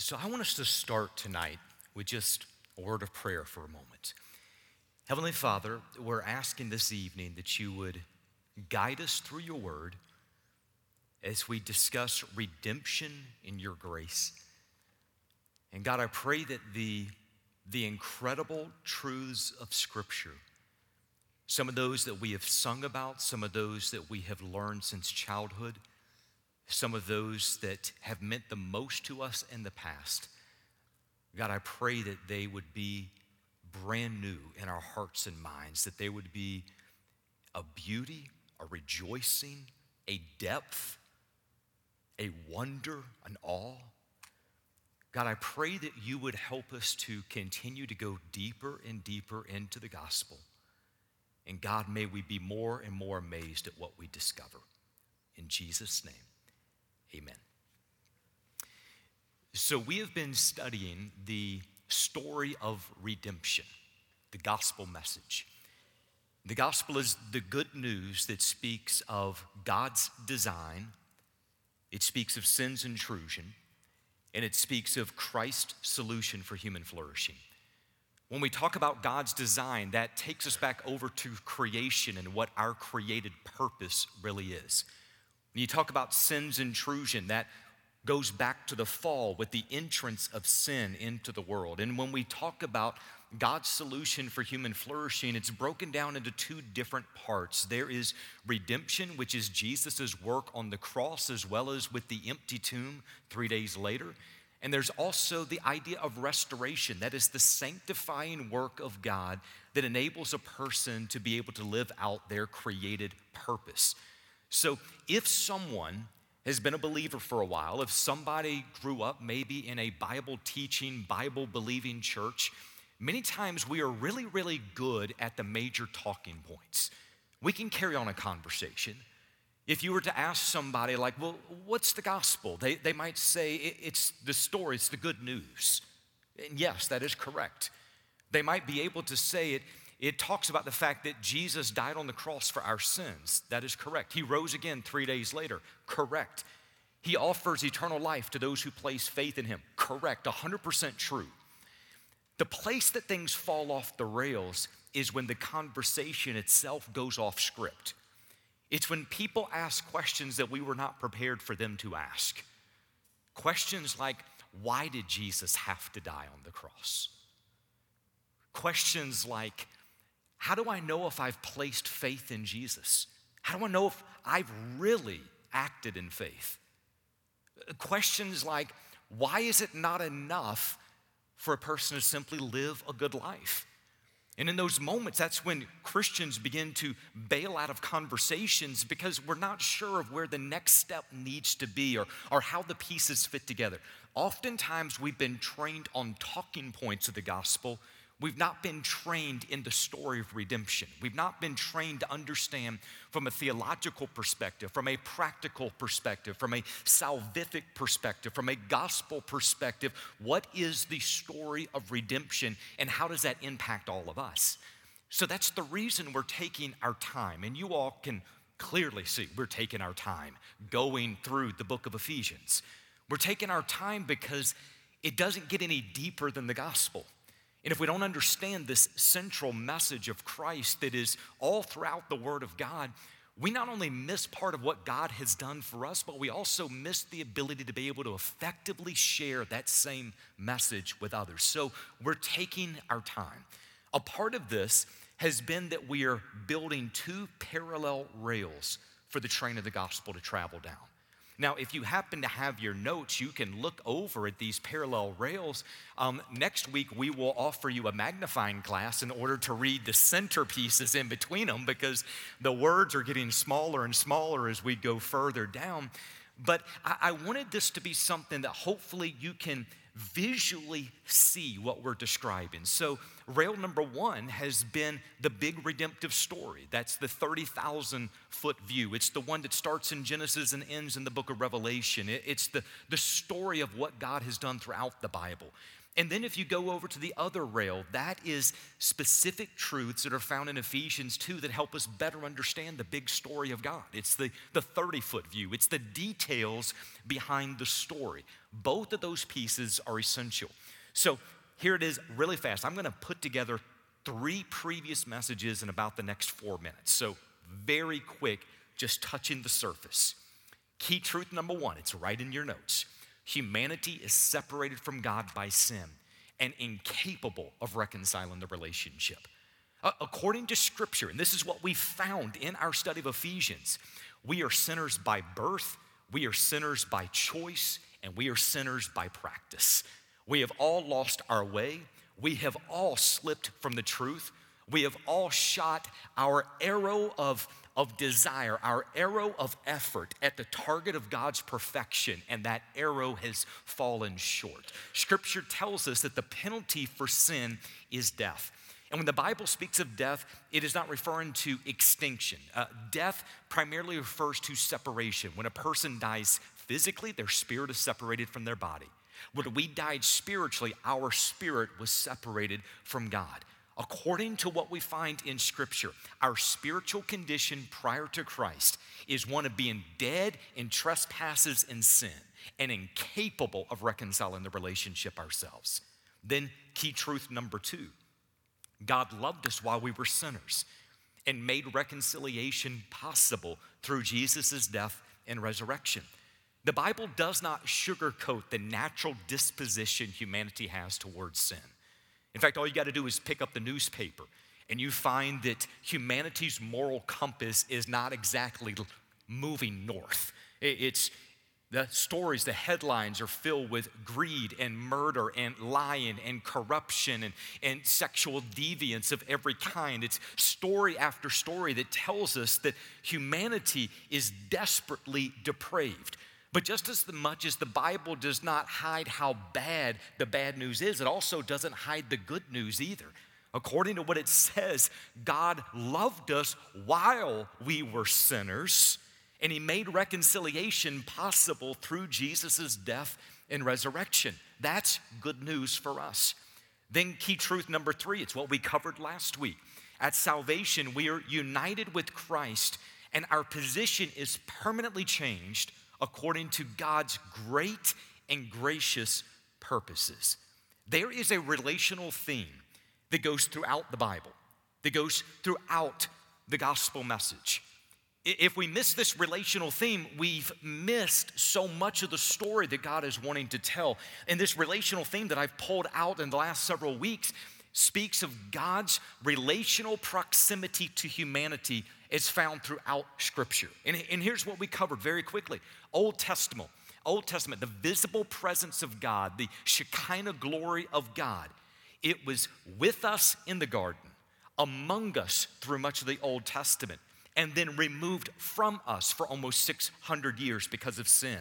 So I want us to start tonight with just a word of prayer for a moment. Heavenly Father, we're asking this evening that you would guide us through your word as we discuss redemption in your grace. And God, I pray that the, the incredible truths of Scripture, some of those that we have sung about, some of those that we have learned since childhood, some of those that have meant the most to us in the past, God, I pray that they would be brand new in our hearts and minds, that they would be a beauty, a rejoicing, a depth, a wonder, an awe. God, I pray that you would help us to continue to go deeper and deeper into the gospel. And God, may we be more and more amazed at what we discover. In Jesus' name, amen. So, we have been studying the story of redemption, the gospel message. The gospel is the good news that speaks of God's design, it speaks of sin's intrusion, and it speaks of Christ's solution for human flourishing. When we talk about God's design, that takes us back over to creation and what our created purpose really is. When you talk about sin's intrusion, that goes back to the fall with the entrance of sin into the world. And when we talk about God's solution for human flourishing, it's broken down into two different parts. There is redemption, which is Jesus' work on the cross, as well as with the empty tomb three days later. And there's also the idea of restoration, that is the sanctifying work of God that enables a person to be able to live out their created purpose. So if someone has been a believer for a while, if somebody grew up maybe in a Bible teaching, Bible believing church, many times we are really, really good at the major talking points. We can carry on a conversation. If you were to ask somebody, like, well, what's the gospel? They, they might say, it's the story, it's the good news. And yes, that is correct. They might be able to say it, it talks about the fact that Jesus died on the cross for our sins. That is correct. He rose again three days later. Correct. He offers eternal life to those who place faith in him. Correct. 100% true. The place that things fall off the rails is when the conversation itself goes off script. It's when people ask questions that we were not prepared for them to ask. Questions like, why did Jesus have to die on the cross? Questions like, how do I know if I've placed faith in Jesus? How do I know if I've really acted in faith? Questions like, why is it not enough for a person to simply live a good life? And in those moments, that's when Christians begin to bail out of conversations because we're not sure of where the next step needs to be or, or how the pieces fit together. Oftentimes, we've been trained on talking points of the gospel We've not been trained in the story of redemption. We've not been trained to understand from a theological perspective, from a practical perspective, from a salvific perspective, from a gospel perspective, what is the story of redemption and how does that impact all of us? So that's the reason we're taking our time. And you all can clearly see we're taking our time going through the book of Ephesians. We're taking our time because it doesn't get any deeper than the gospel. And if we don't understand this central message of Christ that is all throughout the Word of God, we not only miss part of what God has done for us, but we also miss the ability to be able to effectively share that same message with others. So we're taking our time. A part of this has been that we are building two parallel rails for the train of the gospel to travel down. Now, if you happen to have your notes, you can look over at these parallel rails. Um, next week, we will offer you a magnifying glass in order to read the centerpieces in between them because the words are getting smaller and smaller as we go further down. But I, I wanted this to be something that hopefully you can visually see what we're describing. So, rail number one has been the big redemptive story. That's the 30,000 foot view. It's the one that starts in Genesis and ends in the book of Revelation. It's the, the story of what God has done throughout the Bible. And then if you go over to the other rail, that is specific truths that are found in Ephesians 2 that help us better understand the big story of God. It's the, the 30 foot view, it's the details behind the story. Both of those pieces are essential. So here it is, really fast. I'm going to put together three previous messages in about the next four minutes. So, very quick, just touching the surface. Key truth number one, it's right in your notes humanity is separated from God by sin and incapable of reconciling the relationship. According to Scripture, and this is what we found in our study of Ephesians, we are sinners by birth, we are sinners by choice, and we are sinners by practice. We have all lost our way, we have all slipped from the truth, we have all shot our arrow of of desire, our arrow of effort at the target of God's perfection, and that arrow has fallen short. Scripture tells us that the penalty for sin is death. And when the Bible speaks of death, it is not referring to extinction. Uh, death primarily refers to separation. When a person dies physically, their spirit is separated from their body. When we died spiritually, our spirit was separated from God according to what we find in Scripture, our spiritual condition prior to Christ is one of being dead in trespasses and sin and incapable of reconciling the relationship ourselves. Then, key truth number two God loved us while we were sinners and made reconciliation possible through Jesus' death and resurrection. The Bible does not sugarcoat the natural disposition humanity has towards sin. In fact, all you got to do is pick up the newspaper and you find that humanity's moral compass is not exactly moving north. It's the stories, the headlines are filled with greed and murder and lying and corruption and, and sexual deviance of every kind. It's story after story that tells us that humanity is desperately depraved. But just as much as the Bible does not hide how bad the bad news is, it also doesn't hide the good news either. According to what it says, God loved us while we were sinners, and He made reconciliation possible through Jesus' death and resurrection. That's good news for us. Then, key truth number three it's what we covered last week. At salvation, we are united with Christ, and our position is permanently changed according to God's great and gracious purposes. There is a relational theme that goes throughout the Bible, that goes throughout the gospel message. If we miss this relational theme, we've missed so much of the story that God is wanting to tell. And this relational theme that I've pulled out in the last several weeks speaks of God's relational proximity to humanity is found throughout Scripture. And, and here's what we covered very quickly Old Testament, Old Testament, the visible presence of God, the Shekinah glory of God. It was with us in the garden, among us through much of the Old Testament, and then removed from us for almost 600 years because of sin.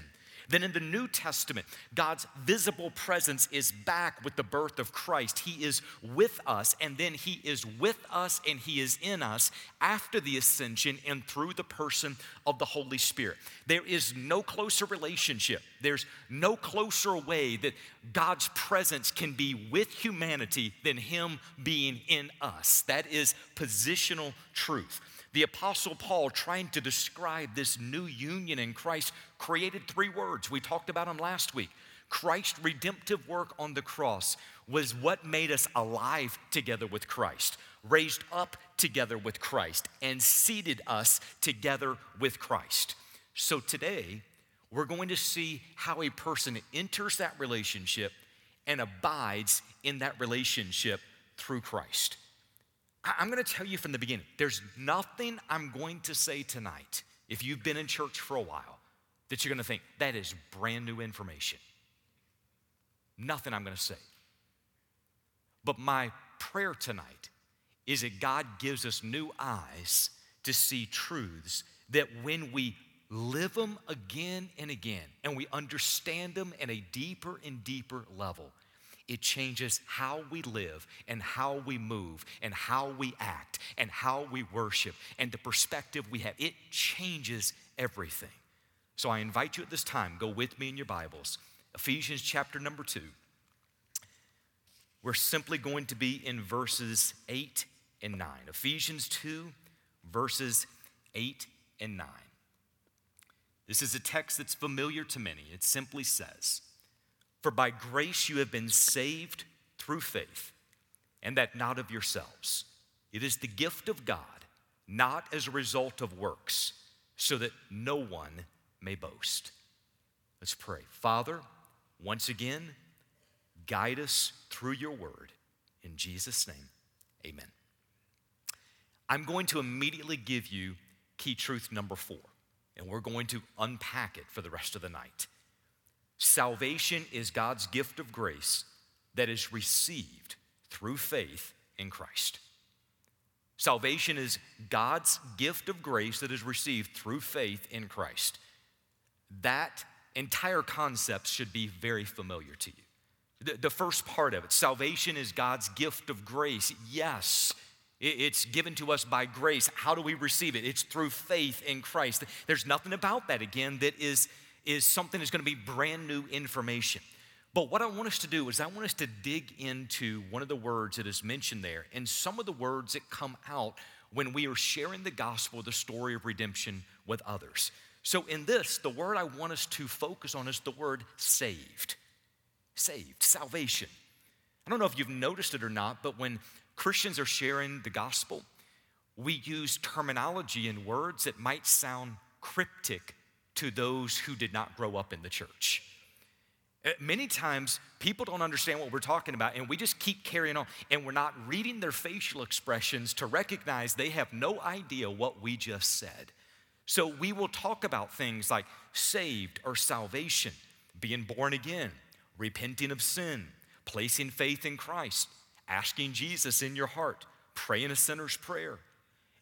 Then in the New Testament, God's visible presence is back with the birth of Christ. He is with us, and then He is with us and He is in us after the ascension and through the person of the Holy Spirit. There is no closer relationship, there's no closer way that God's presence can be with humanity than Him being in us. That is positional truth. The Apostle Paul, trying to describe this new union in Christ, created three words. We talked about them last week. Christ's redemptive work on the cross was what made us alive together with Christ, raised up together with Christ, and seated us together with Christ. So today, we're going to see how a person enters that relationship and abides in that relationship through Christ. I'm going to tell you from the beginning there's nothing I'm going to say tonight, if you've been in church for a while, that you're going to think that is brand new information. Nothing I'm going to say. But my prayer tonight is that God gives us new eyes to see truths that when we live them again and again and we understand them in a deeper and deeper level, it changes how we live and how we move and how we act and how we worship and the perspective we have. It changes everything. So I invite you at this time, go with me in your Bibles. Ephesians chapter number two. we're simply going to be in verses 8 and 9. Ephesians 2, verses 8 and 9. This is a text that's familiar to many. It simply says, For by grace you have been saved through faith, and that not of yourselves. It is the gift of God, not as a result of works, so that no one may boast. Let's pray. Father, once again, Guide us through your word. In Jesus' name, amen. I'm going to immediately give you key truth number four, and we're going to unpack it for the rest of the night. Salvation is God's gift of grace that is received through faith in Christ. Salvation is God's gift of grace that is received through faith in Christ. That entire concept should be very familiar to you. The, the first part of it salvation is God's gift of grace. Yes, it's given to us by grace. How do we receive it? It's through faith in Christ. There's nothing about that, again, that is, is something that's going to be brand new information. But what I want us to do is, I want us to dig into one of the words that is mentioned there and some of the words that come out when we are sharing the gospel, the story of redemption with others. So, in this, the word I want us to focus on is the word saved saved, salvation. I don't know if you've noticed it or not, but when Christians are sharing the gospel, we use terminology and words that might sound cryptic to those who did not grow up in the church. Uh, many times, people don't understand what we're talking about, and we just keep carrying on, and we're not reading their facial expressions to recognize they have no idea what we just said. So, we will talk about things like saved or salvation, being born again, repenting of sin, placing faith in Christ, asking Jesus in your heart, praying a sinner's prayer.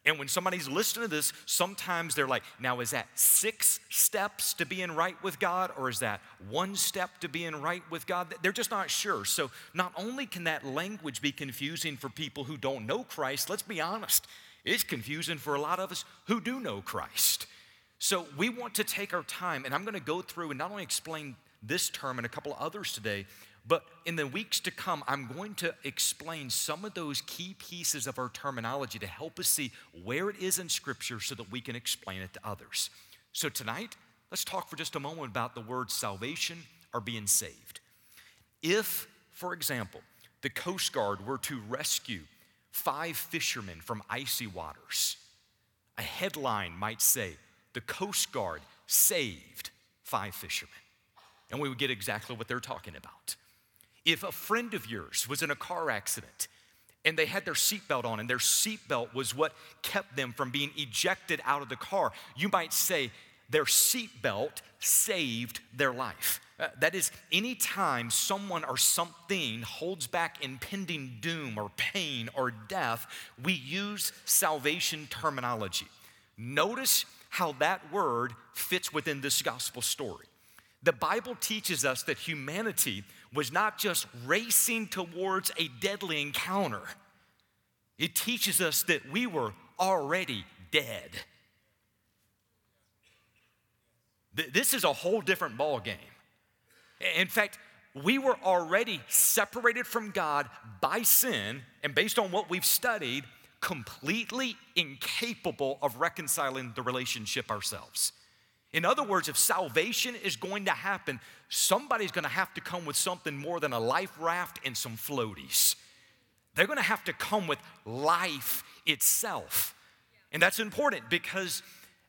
And when somebody's listening to this, sometimes they're like, now is that six steps to being right with God, or is that one step to being right with God? They're just not sure. So, not only can that language be confusing for people who don't know Christ, let's be honest, it's confusing for a lot of us who do know Christ. So, we want to take our time, and I'm going to go through and not only explain this term and a couple of others today. But in the weeks to come, I'm going to explain some of those key pieces of our terminology to help us see where it is in Scripture so that we can explain it to others. So tonight, let's talk for just a moment about the word salvation or being saved. If, for example, the Coast Guard were to rescue five fishermen from icy waters, a headline might say, The Coast Guard saved five fishermen and we would get exactly what they're talking about. If a friend of yours was in a car accident and they had their seatbelt on and their seatbelt was what kept them from being ejected out of the car, you might say their seatbelt saved their life. Uh, that is, anytime someone or something holds back impending doom or pain or death, we use salvation terminology. Notice how that word fits within this gospel story. The Bible teaches us that humanity was not just racing towards a deadly encounter, it teaches us that we were already dead. This is a whole different ball game. In fact, we were already separated from God by sin, and based on what we've studied, completely incapable of reconciling the relationship ourselves. In other words, if salvation is going to happen, somebody's going to have to come with something more than a life raft and some floaties. They're going to have to come with life itself. And that's important because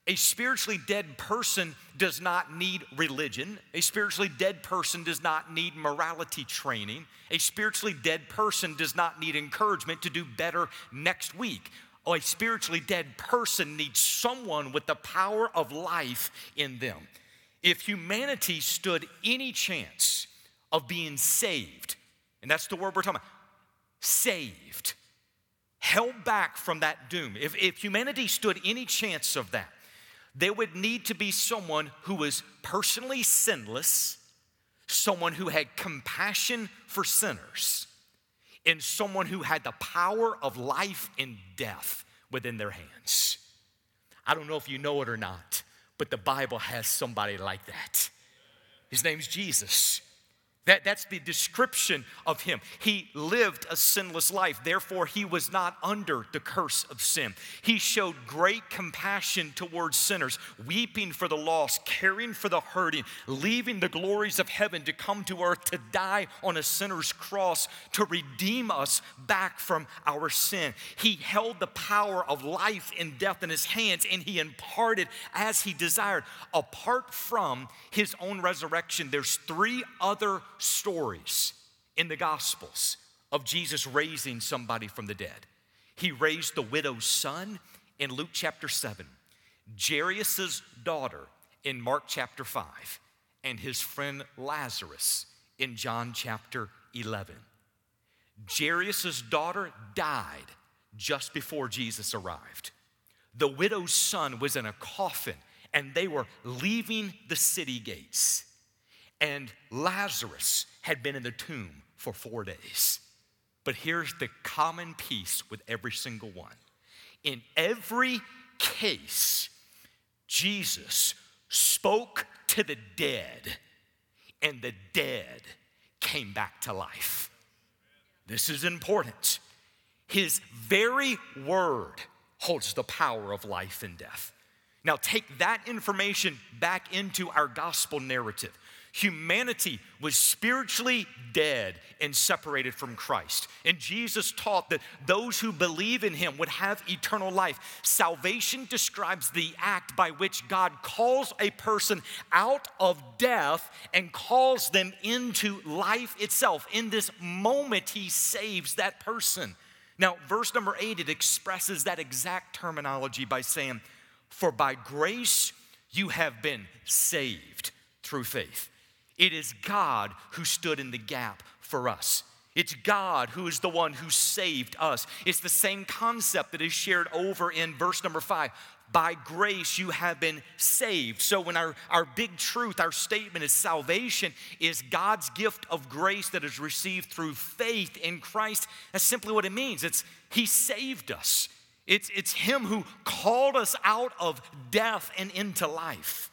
a spiritually dead person does not need religion. A spiritually dead person does not need morality training. A spiritually dead person does not need encouragement to do better next week a spiritually dead person needs someone with the power of life in them. If humanity stood any chance of being saved, and that's the word we're talking about, saved, held back from that doom, if, if humanity stood any chance of that, there would need to be someone who was personally sinless, someone who had compassion for sinners in someone who had the power of life and death within their hands. I don't know if you know it or not, but the Bible has somebody like that. His name's Jesus. That, that's the description of him. He lived a sinless life, therefore, he was not under the curse of sin. He showed great compassion towards sinners, weeping for the lost, caring for the hurting, leaving the glories of heaven to come to earth to die on a sinner's cross to redeem us back from our sin. He held the power of life and death in his hands, and he imparted as he desired. Apart from his own resurrection, there's three other stories in the Gospels of Jesus raising somebody from the dead. He raised the widow's son in Luke chapter 7, Jairus' daughter in Mark chapter 5, and his friend Lazarus in John chapter 11. Jairus' daughter died just before Jesus arrived. The widow's son was in a coffin and they were leaving the city gates and Lazarus had been in the tomb for four days. But here's the common piece with every single one. In every case, Jesus spoke to the dead, and the dead came back to life. This is important. His very word holds the power of life and death. Now, take that information back into our gospel narrative. Humanity was spiritually dead and separated from Christ. And Jesus taught that those who believe in him would have eternal life. Salvation describes the act by which God calls a person out of death and calls them into life itself. In this moment, he saves that person. Now, verse number eight, it expresses that exact terminology by saying, For by grace you have been saved through faith. It is God who stood in the gap for us. It's God who is the one who saved us. It's the same concept that is shared over in verse number five. By grace you have been saved. So, when our, our big truth, our statement is salvation is God's gift of grace that is received through faith in Christ, that's simply what it means. It's He saved us. It's, it's Him who called us out of death and into life.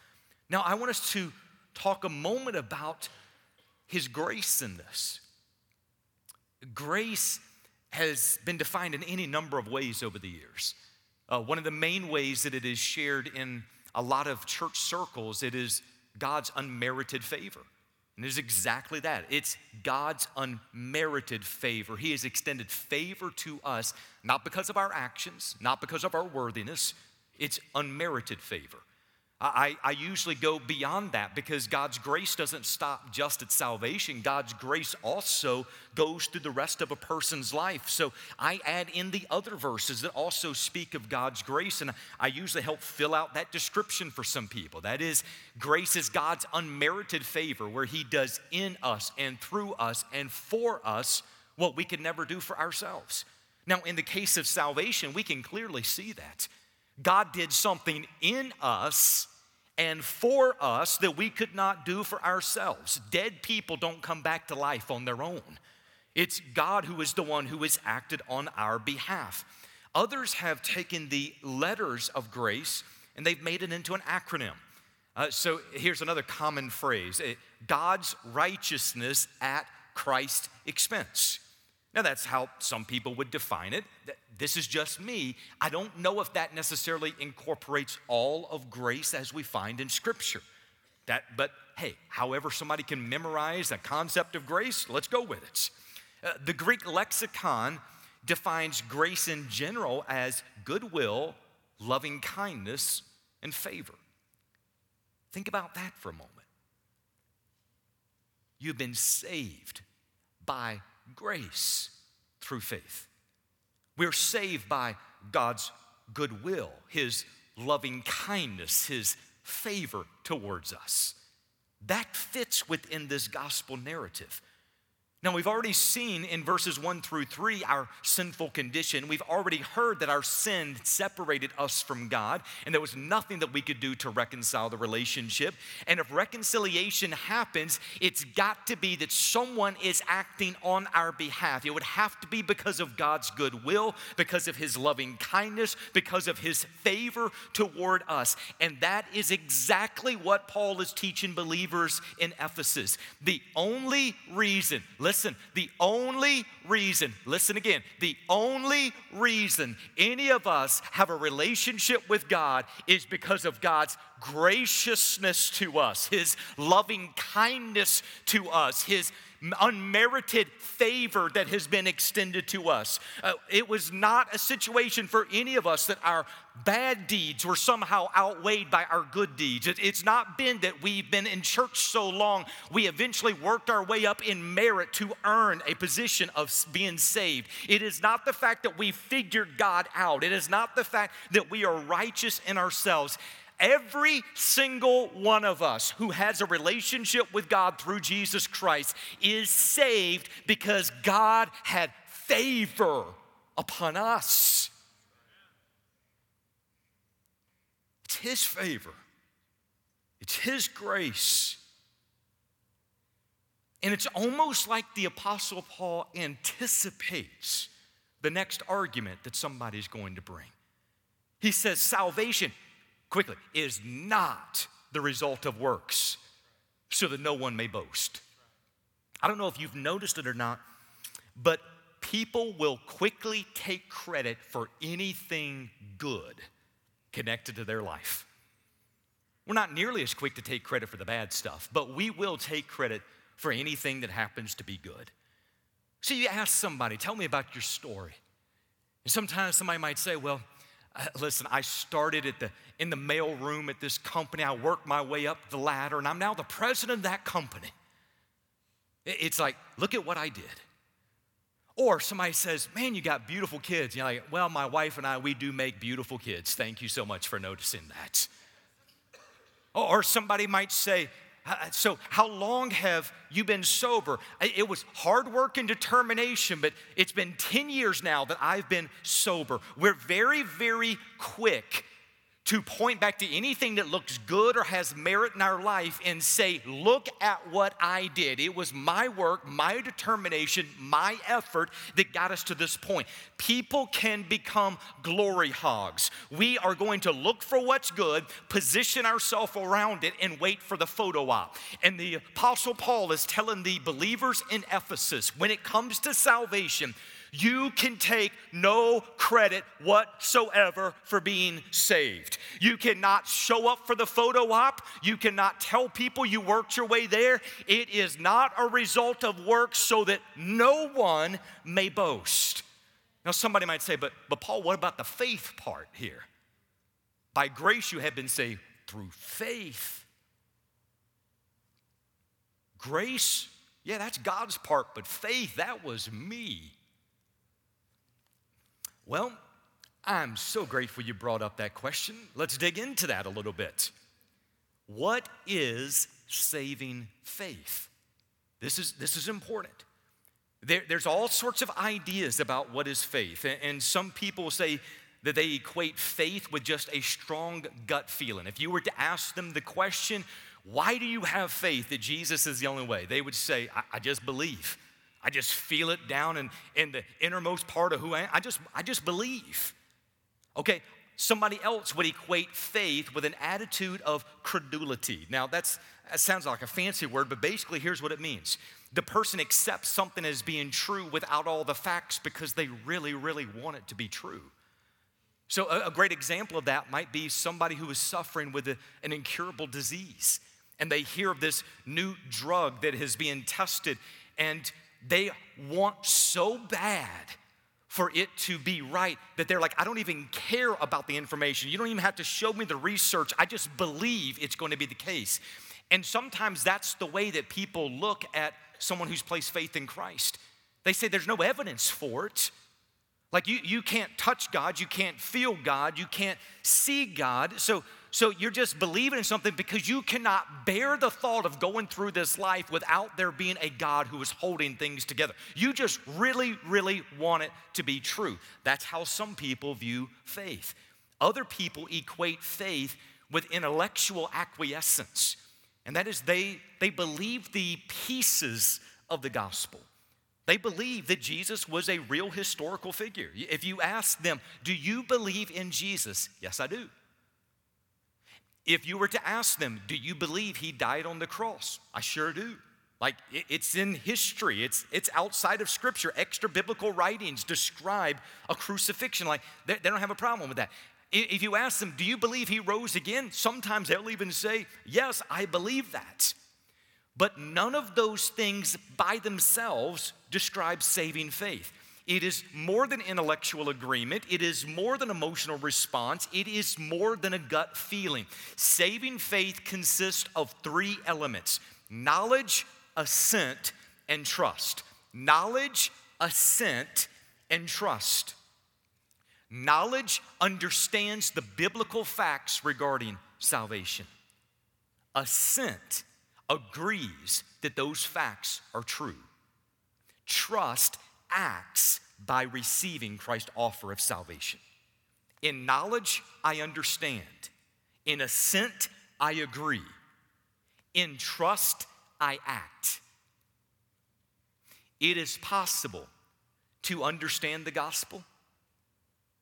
Now, I want us to talk a moment about His grace in this. Grace has been defined in any number of ways over the years. Uh, one of the main ways that it is shared in a lot of church circles, it is God's unmerited favor. And it is exactly that. It's God's unmerited favor. He has extended favor to us, not because of our actions, not because of our worthiness. It's unmerited favor. I, I, usually go beyond that because God's grace doesn't stop just at salvation. God's grace also goes through the rest of a person's life. So I add in the other verses that also speak of God's grace, and I usually help fill out that description for some people. That is, grace is God's unmerited favor where He does in us and through us and for us what we could never do for ourselves. Now, in the case of salvation, we can clearly see that. God did something in us and for us that we could not do for ourselves. Dead people don't come back to life on their own. It's God who is the one who has acted on our behalf. Others have taken the letters of grace and they've made it into an acronym. Uh, so here's another common phrase God's righteousness at Christ's expense. Now, that's how some people would define it. This is just me. I don't know if that necessarily incorporates all of grace as we find in Scripture. That, but hey, however somebody can memorize a concept of grace, let's go with it. Uh, the Greek lexicon defines grace in general as goodwill, loving kindness, and favor. Think about that for a moment. You've been saved by grace through faith. We're saved by God's goodwill, His loving kindness, His favor towards us. That fits within this gospel narrative. Now, we've already seen in verses one through three our sinful condition. We've already heard that our sin separated us from God, and there was nothing that we could do to reconcile the relationship. And if reconciliation happens, it's got to be that someone is acting on our behalf. It would have to be because of God's goodwill, because of His loving kindness, because of His favor toward us. And that is exactly what Paul is teaching believers in Ephesus. The only reason, listen, Listen, the only reason, listen again, the only reason any of us have a relationship with God is because of God's graciousness to us, His loving kindness to us, His unmerited favor that has been extended to us. Uh, it was not a situation for any of us that our bad deeds were somehow outweighed by our good deeds. It, it's not been that we've been in church so long, we eventually worked our way up in merit to earn a position of being saved. It is not the fact that we figured God out, it is not the fact that we are righteous in ourselves. Every single one of us who has a relationship with God through Jesus Christ is saved because God had favor upon us. It's His favor, it's His grace. And it's almost like the Apostle Paul anticipates the next argument that somebody's going to bring. He says, Salvation quickly, is not the result of works, so that no one may boast. I don't know if you've noticed it or not, but people will quickly take credit for anything good connected to their life. We're not nearly as quick to take credit for the bad stuff, but we will take credit for anything that happens to be good. So you ask somebody, tell me about your story. And sometimes somebody might say, well, listen, I started at the, in the mail room at this company. I worked my way up the ladder, and I'm now the president of that company. It's like, look at what I did. Or somebody says, Man, you got beautiful kids. You're like, Well, my wife and I, we do make beautiful kids. Thank you so much for noticing that. Or somebody might say, Uh, uh, so, how long have you been sober? It was hard work and determination, but it's been 10 years now that I've been sober. We're very, very quick to point back to anything that looks good or has merit in our life and say, Look at what I did. It was my work, my determination, my effort that got us to this point. People can become glory hogs. We are going to look for what's good, position ourselves around it, and wait for the photo op. And the Apostle Paul is telling the believers in Ephesus when it comes to salvation, you can take no credit whatsoever for being saved. You cannot show up for the photo op. You cannot tell people you worked your way there. It is not a result of work so that no one may boast. Now, somebody might say, but, but Paul, what about the faith part here? By grace you have been saved through faith. Grace, yeah, that's God's part, but faith, that was me. Well, I'm so grateful you brought up that question. Let's dig into that a little bit. What is saving faith? This is, this is important. There, there's all sorts of ideas about what is faith, and, and some people say that they equate faith with just a strong gut feeling. If you were to ask them the question, why do you have faith that Jesus is the only way? They would say, I, I just believe. I just feel it down in, in the innermost part of who I am. I just, I just believe. Okay, somebody else would equate faith with an attitude of credulity. Now, that's, that sounds like a fancy word, but basically, here's what it means the person accepts something as being true without all the facts because they really, really want it to be true. So, a, a great example of that might be somebody who is suffering with a, an incurable disease, and they hear of this new drug that is being tested, and they want so bad for it to be right that they're like, I don't even care about the information. You don't even have to show me the research. I just believe it's going to be the case. And sometimes that's the way that people look at someone who's placed faith in Christ. They say there's no evidence for it. Like you, you can't touch God, you can't feel God, you can't see God. So, so you're just believing in something because you cannot bear the thought of going through this life without there being a God who is holding things together. You just really, really want it to be true. That's how some people view faith. Other people equate faith with intellectual acquiescence, and that is they, they believe the pieces of the gospel. They believe that Jesus was a real historical figure. If you ask them, Do you believe in Jesus? Yes, I do. If you were to ask them, Do you believe he died on the cross? I sure do. Like it's in history, it's, it's outside of scripture. Extra biblical writings describe a crucifixion. Like they, they don't have a problem with that. If you ask them, Do you believe he rose again? Sometimes they'll even say, Yes, I believe that. But none of those things by themselves describe saving faith. It is more than intellectual agreement. It is more than emotional response. It is more than a gut feeling. Saving faith consists of three elements knowledge, assent, and trust. Knowledge, assent, and trust. Knowledge understands the biblical facts regarding salvation. Assent agrees that those facts are true. Trust acts by receiving Christ's offer of salvation. In knowledge, I understand. In assent, I agree. In trust, I act. It is possible to understand the gospel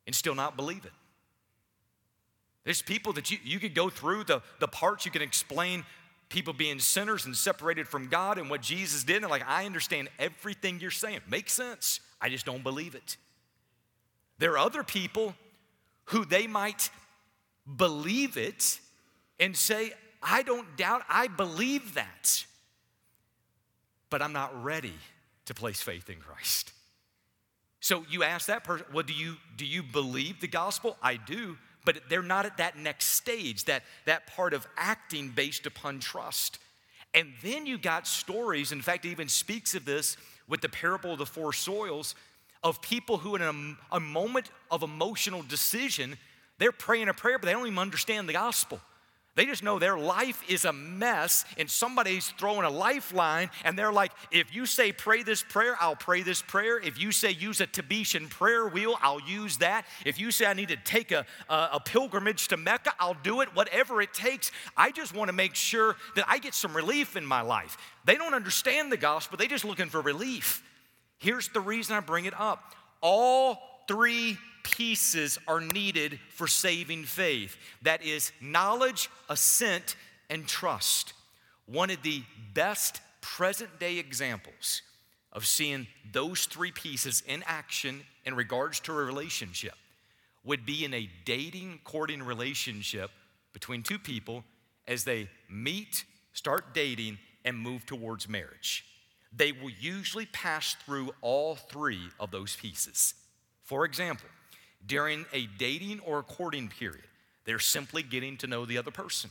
and still not believe it. There's people that you, you could go through the, the parts, you can explain people being sinners and separated from God and what Jesus did. And like, I understand everything you're saying. Makes sense. I just don't believe it. There are other people who they might believe it and say, I don't doubt, I believe that. But I'm not ready to place faith in Christ. So you ask that person, well, do you do you believe the gospel? I do but they're not at that next stage, that, that part of acting based upon trust. And then you got stories, in fact, it even speaks of this with the parable of the four soils, of people who, in a, a moment of emotional decision, they're praying a prayer, but they don't even understand the gospel. They just know their life is a mess and somebody's throwing a lifeline and they're like, if you say pray this prayer, I'll pray this prayer. If you say use a Tibetan prayer wheel, I'll use that. If you say I need to take a, a, a pilgrimage to Mecca, I'll do it, whatever it takes. I just want to make sure that I get some relief in my life. They don't understand the gospel, they're just looking for relief. Here's the reason I bring it up. All three pieces are needed for saving faith that is, knowledge, assent, and trust. One of the best present day examples of seeing those three pieces in action in regards to a relationship would be in a dating, courting relationship between two people as they meet, start dating, and move towards marriage. They will usually pass through all three of those pieces. For example, during a dating or courting period. They're simply getting to know the other person.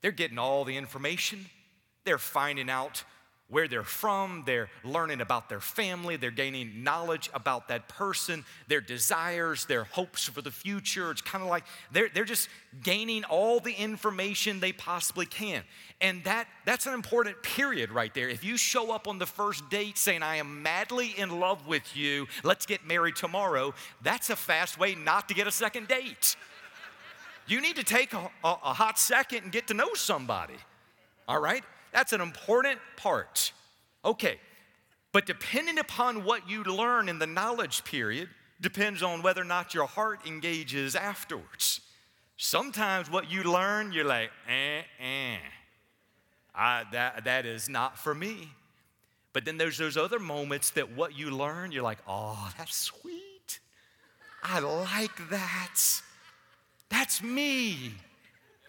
They're getting all the information, they're finding out where they're from, they're learning about their family, they're gaining knowledge about that person, their desires, their hopes for the future. It's kind of like they're, they're just gaining all the information they possibly can. And that, that's an important period right there. If you show up on the first date saying, I am madly in love with you, let's get married tomorrow, that's a fast way not to get a second date. You need to take a, a, a hot second and get to know somebody, all right? That's an important part. Okay, but depending upon what you learn in the knowledge period, depends on whether or not your heart engages afterwards. Sometimes what you learn, you're like, eh, eh. I, that, that is not for me. But then there's those other moments that what you learn, you're like, oh, that's sweet. I like that. That's me.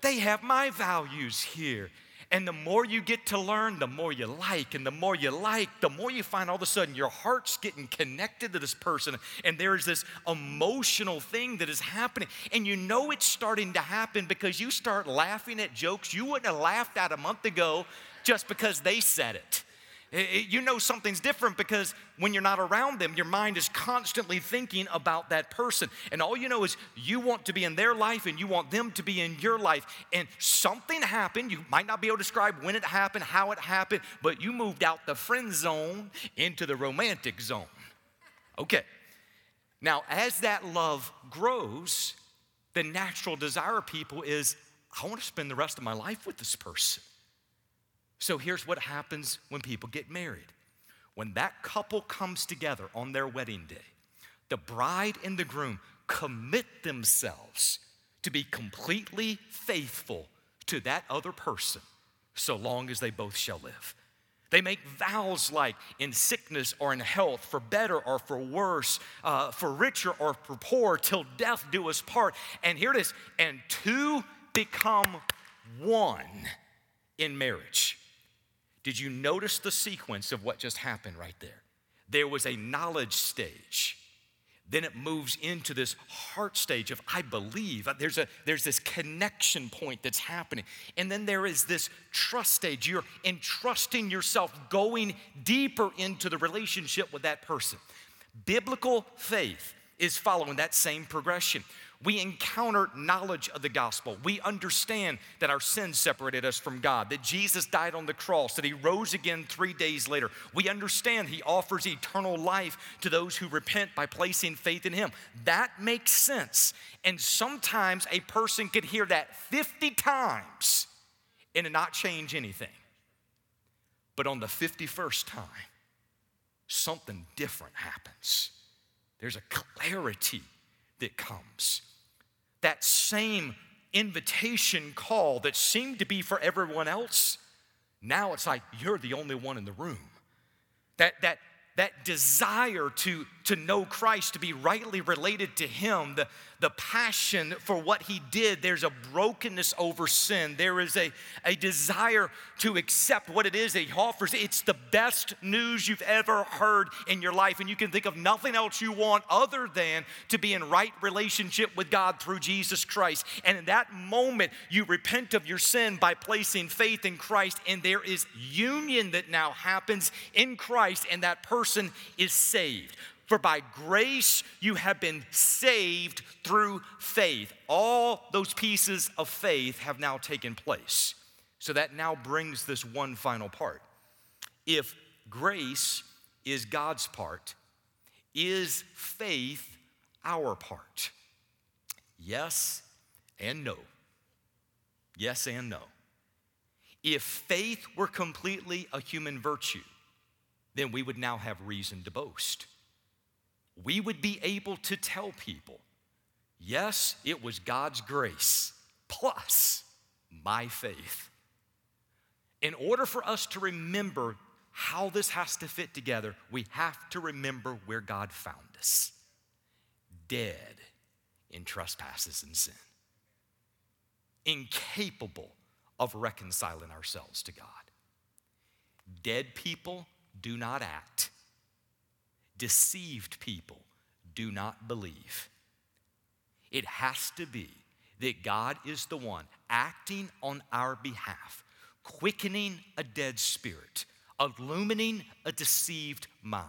They have my values here. And the more you get to learn, the more you like. And the more you like, the more you find all of a sudden your heart's getting connected to this person. And there's this emotional thing that is happening. And you know it's starting to happen because you start laughing at jokes you wouldn't have laughed at a month ago just because they said it. You know something's different because when you're not around them, your mind is constantly thinking about that person. And all you know is you want to be in their life and you want them to be in your life. And something happened. You might not be able to describe when it happened, how it happened, but you moved out the friend zone into the romantic zone. Okay. Now, as that love grows, the natural desire of people is I want to spend the rest of my life with this person. So here's what happens when people get married. When that couple comes together on their wedding day, the bride and the groom commit themselves to be completely faithful to that other person so long as they both shall live. They make vows like in sickness or in health, for better or for worse, uh, for richer or for poor, till death do us part. And here it is, and two become one in marriage. Did you notice the sequence of what just happened right there? There was a knowledge stage. Then it moves into this heart stage of I believe. Uh, there's, a, there's this connection point that's happening. And then there is this trust stage. You're entrusting yourself, going deeper into the relationship with that person. Biblical faith is following that same progression. We encounter knowledge of the gospel. We understand that our sins separated us from God, that Jesus died on the cross, that he rose again three days later. We understand he offers eternal life to those who repent by placing faith in him. That makes sense. And sometimes a person could hear that 50 times and not change anything. But on the 51st time, something different happens. There's a clarity that comes that same invitation call that seemed to be for everyone else, now it's like you're the only one in the room. That, that, that desire to, to know Christ, to be rightly related to Him, the, the passion for what he did. There's a brokenness over sin. There is a, a desire to accept what it is that he offers. It's the best news you've ever heard in your life, and you can think of nothing else you want other than to be in right relationship with God through Jesus Christ. And in that moment, you repent of your sin by placing faith in Christ, and there is union that now happens in Christ, and that person is saved. For by grace you have been saved through faith. All those pieces of faith have now taken place. So that now brings this one final part. If grace is God's part, is faith our part? Yes and no. Yes and no. If faith were completely a human virtue, then we would now have reason to boast we would be able to tell people yes, it was God's grace plus my faith. In order for us to remember how this has to fit together, we have to remember where God found us dead in trespasses and sin, incapable of reconciling ourselves to God. Dead people do not act deceived people do not believe. It has to be that God is the one acting on our behalf, quickening a dead spirit, illumining a deceived mind,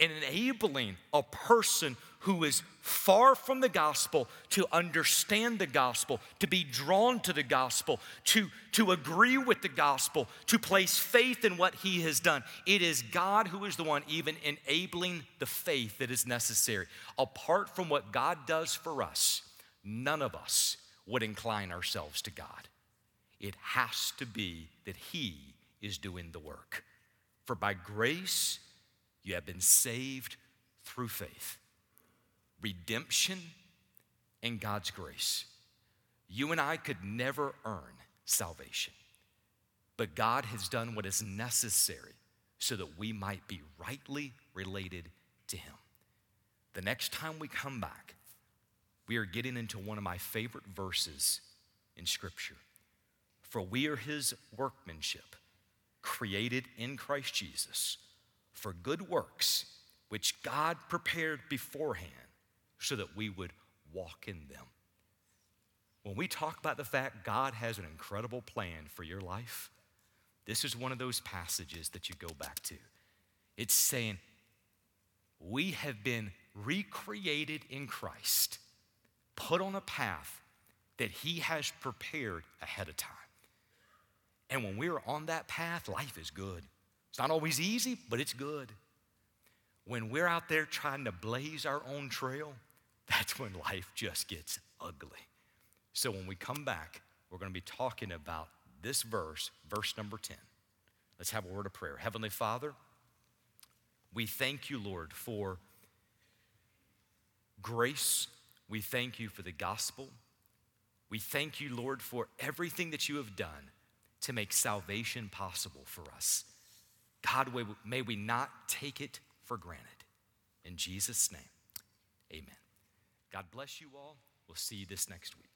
enabling a person who is far from the gospel to understand the gospel, to be drawn to the gospel, to, to agree with the gospel, to place faith in what he has done. It is God who is the one even enabling the faith that is necessary. Apart from what God does for us, none of us would incline ourselves to God. It has to be that he is doing the work. For by grace, you have been saved through faith redemption and God's grace. You and I could never earn salvation, but God has done what is necessary so that we might be rightly related to Him. The next time we come back, we are getting into one of my favorite verses in Scripture. For we are His workmanship, created in Christ Jesus, for good works, which God prepared beforehand so that we would walk in them. When we talk about the fact God has an incredible plan for your life, this is one of those passages that you go back to. It's saying, We have been recreated in Christ, put on a path that He has prepared ahead of time. And when we're on that path, life is good. It's not always easy, but it's good. When we're out there trying to blaze our own trail, that's when life just gets ugly. So when we come back, we're going to be talking about this verse, verse number 10. Let's have a word of prayer. Heavenly Father, we thank you, Lord, for grace. We thank you for the gospel. We thank you, Lord, for everything that you have done to make salvation possible for us. God, may we not take it for granted. In Jesus' name, amen. God bless you all. We'll see you this next week.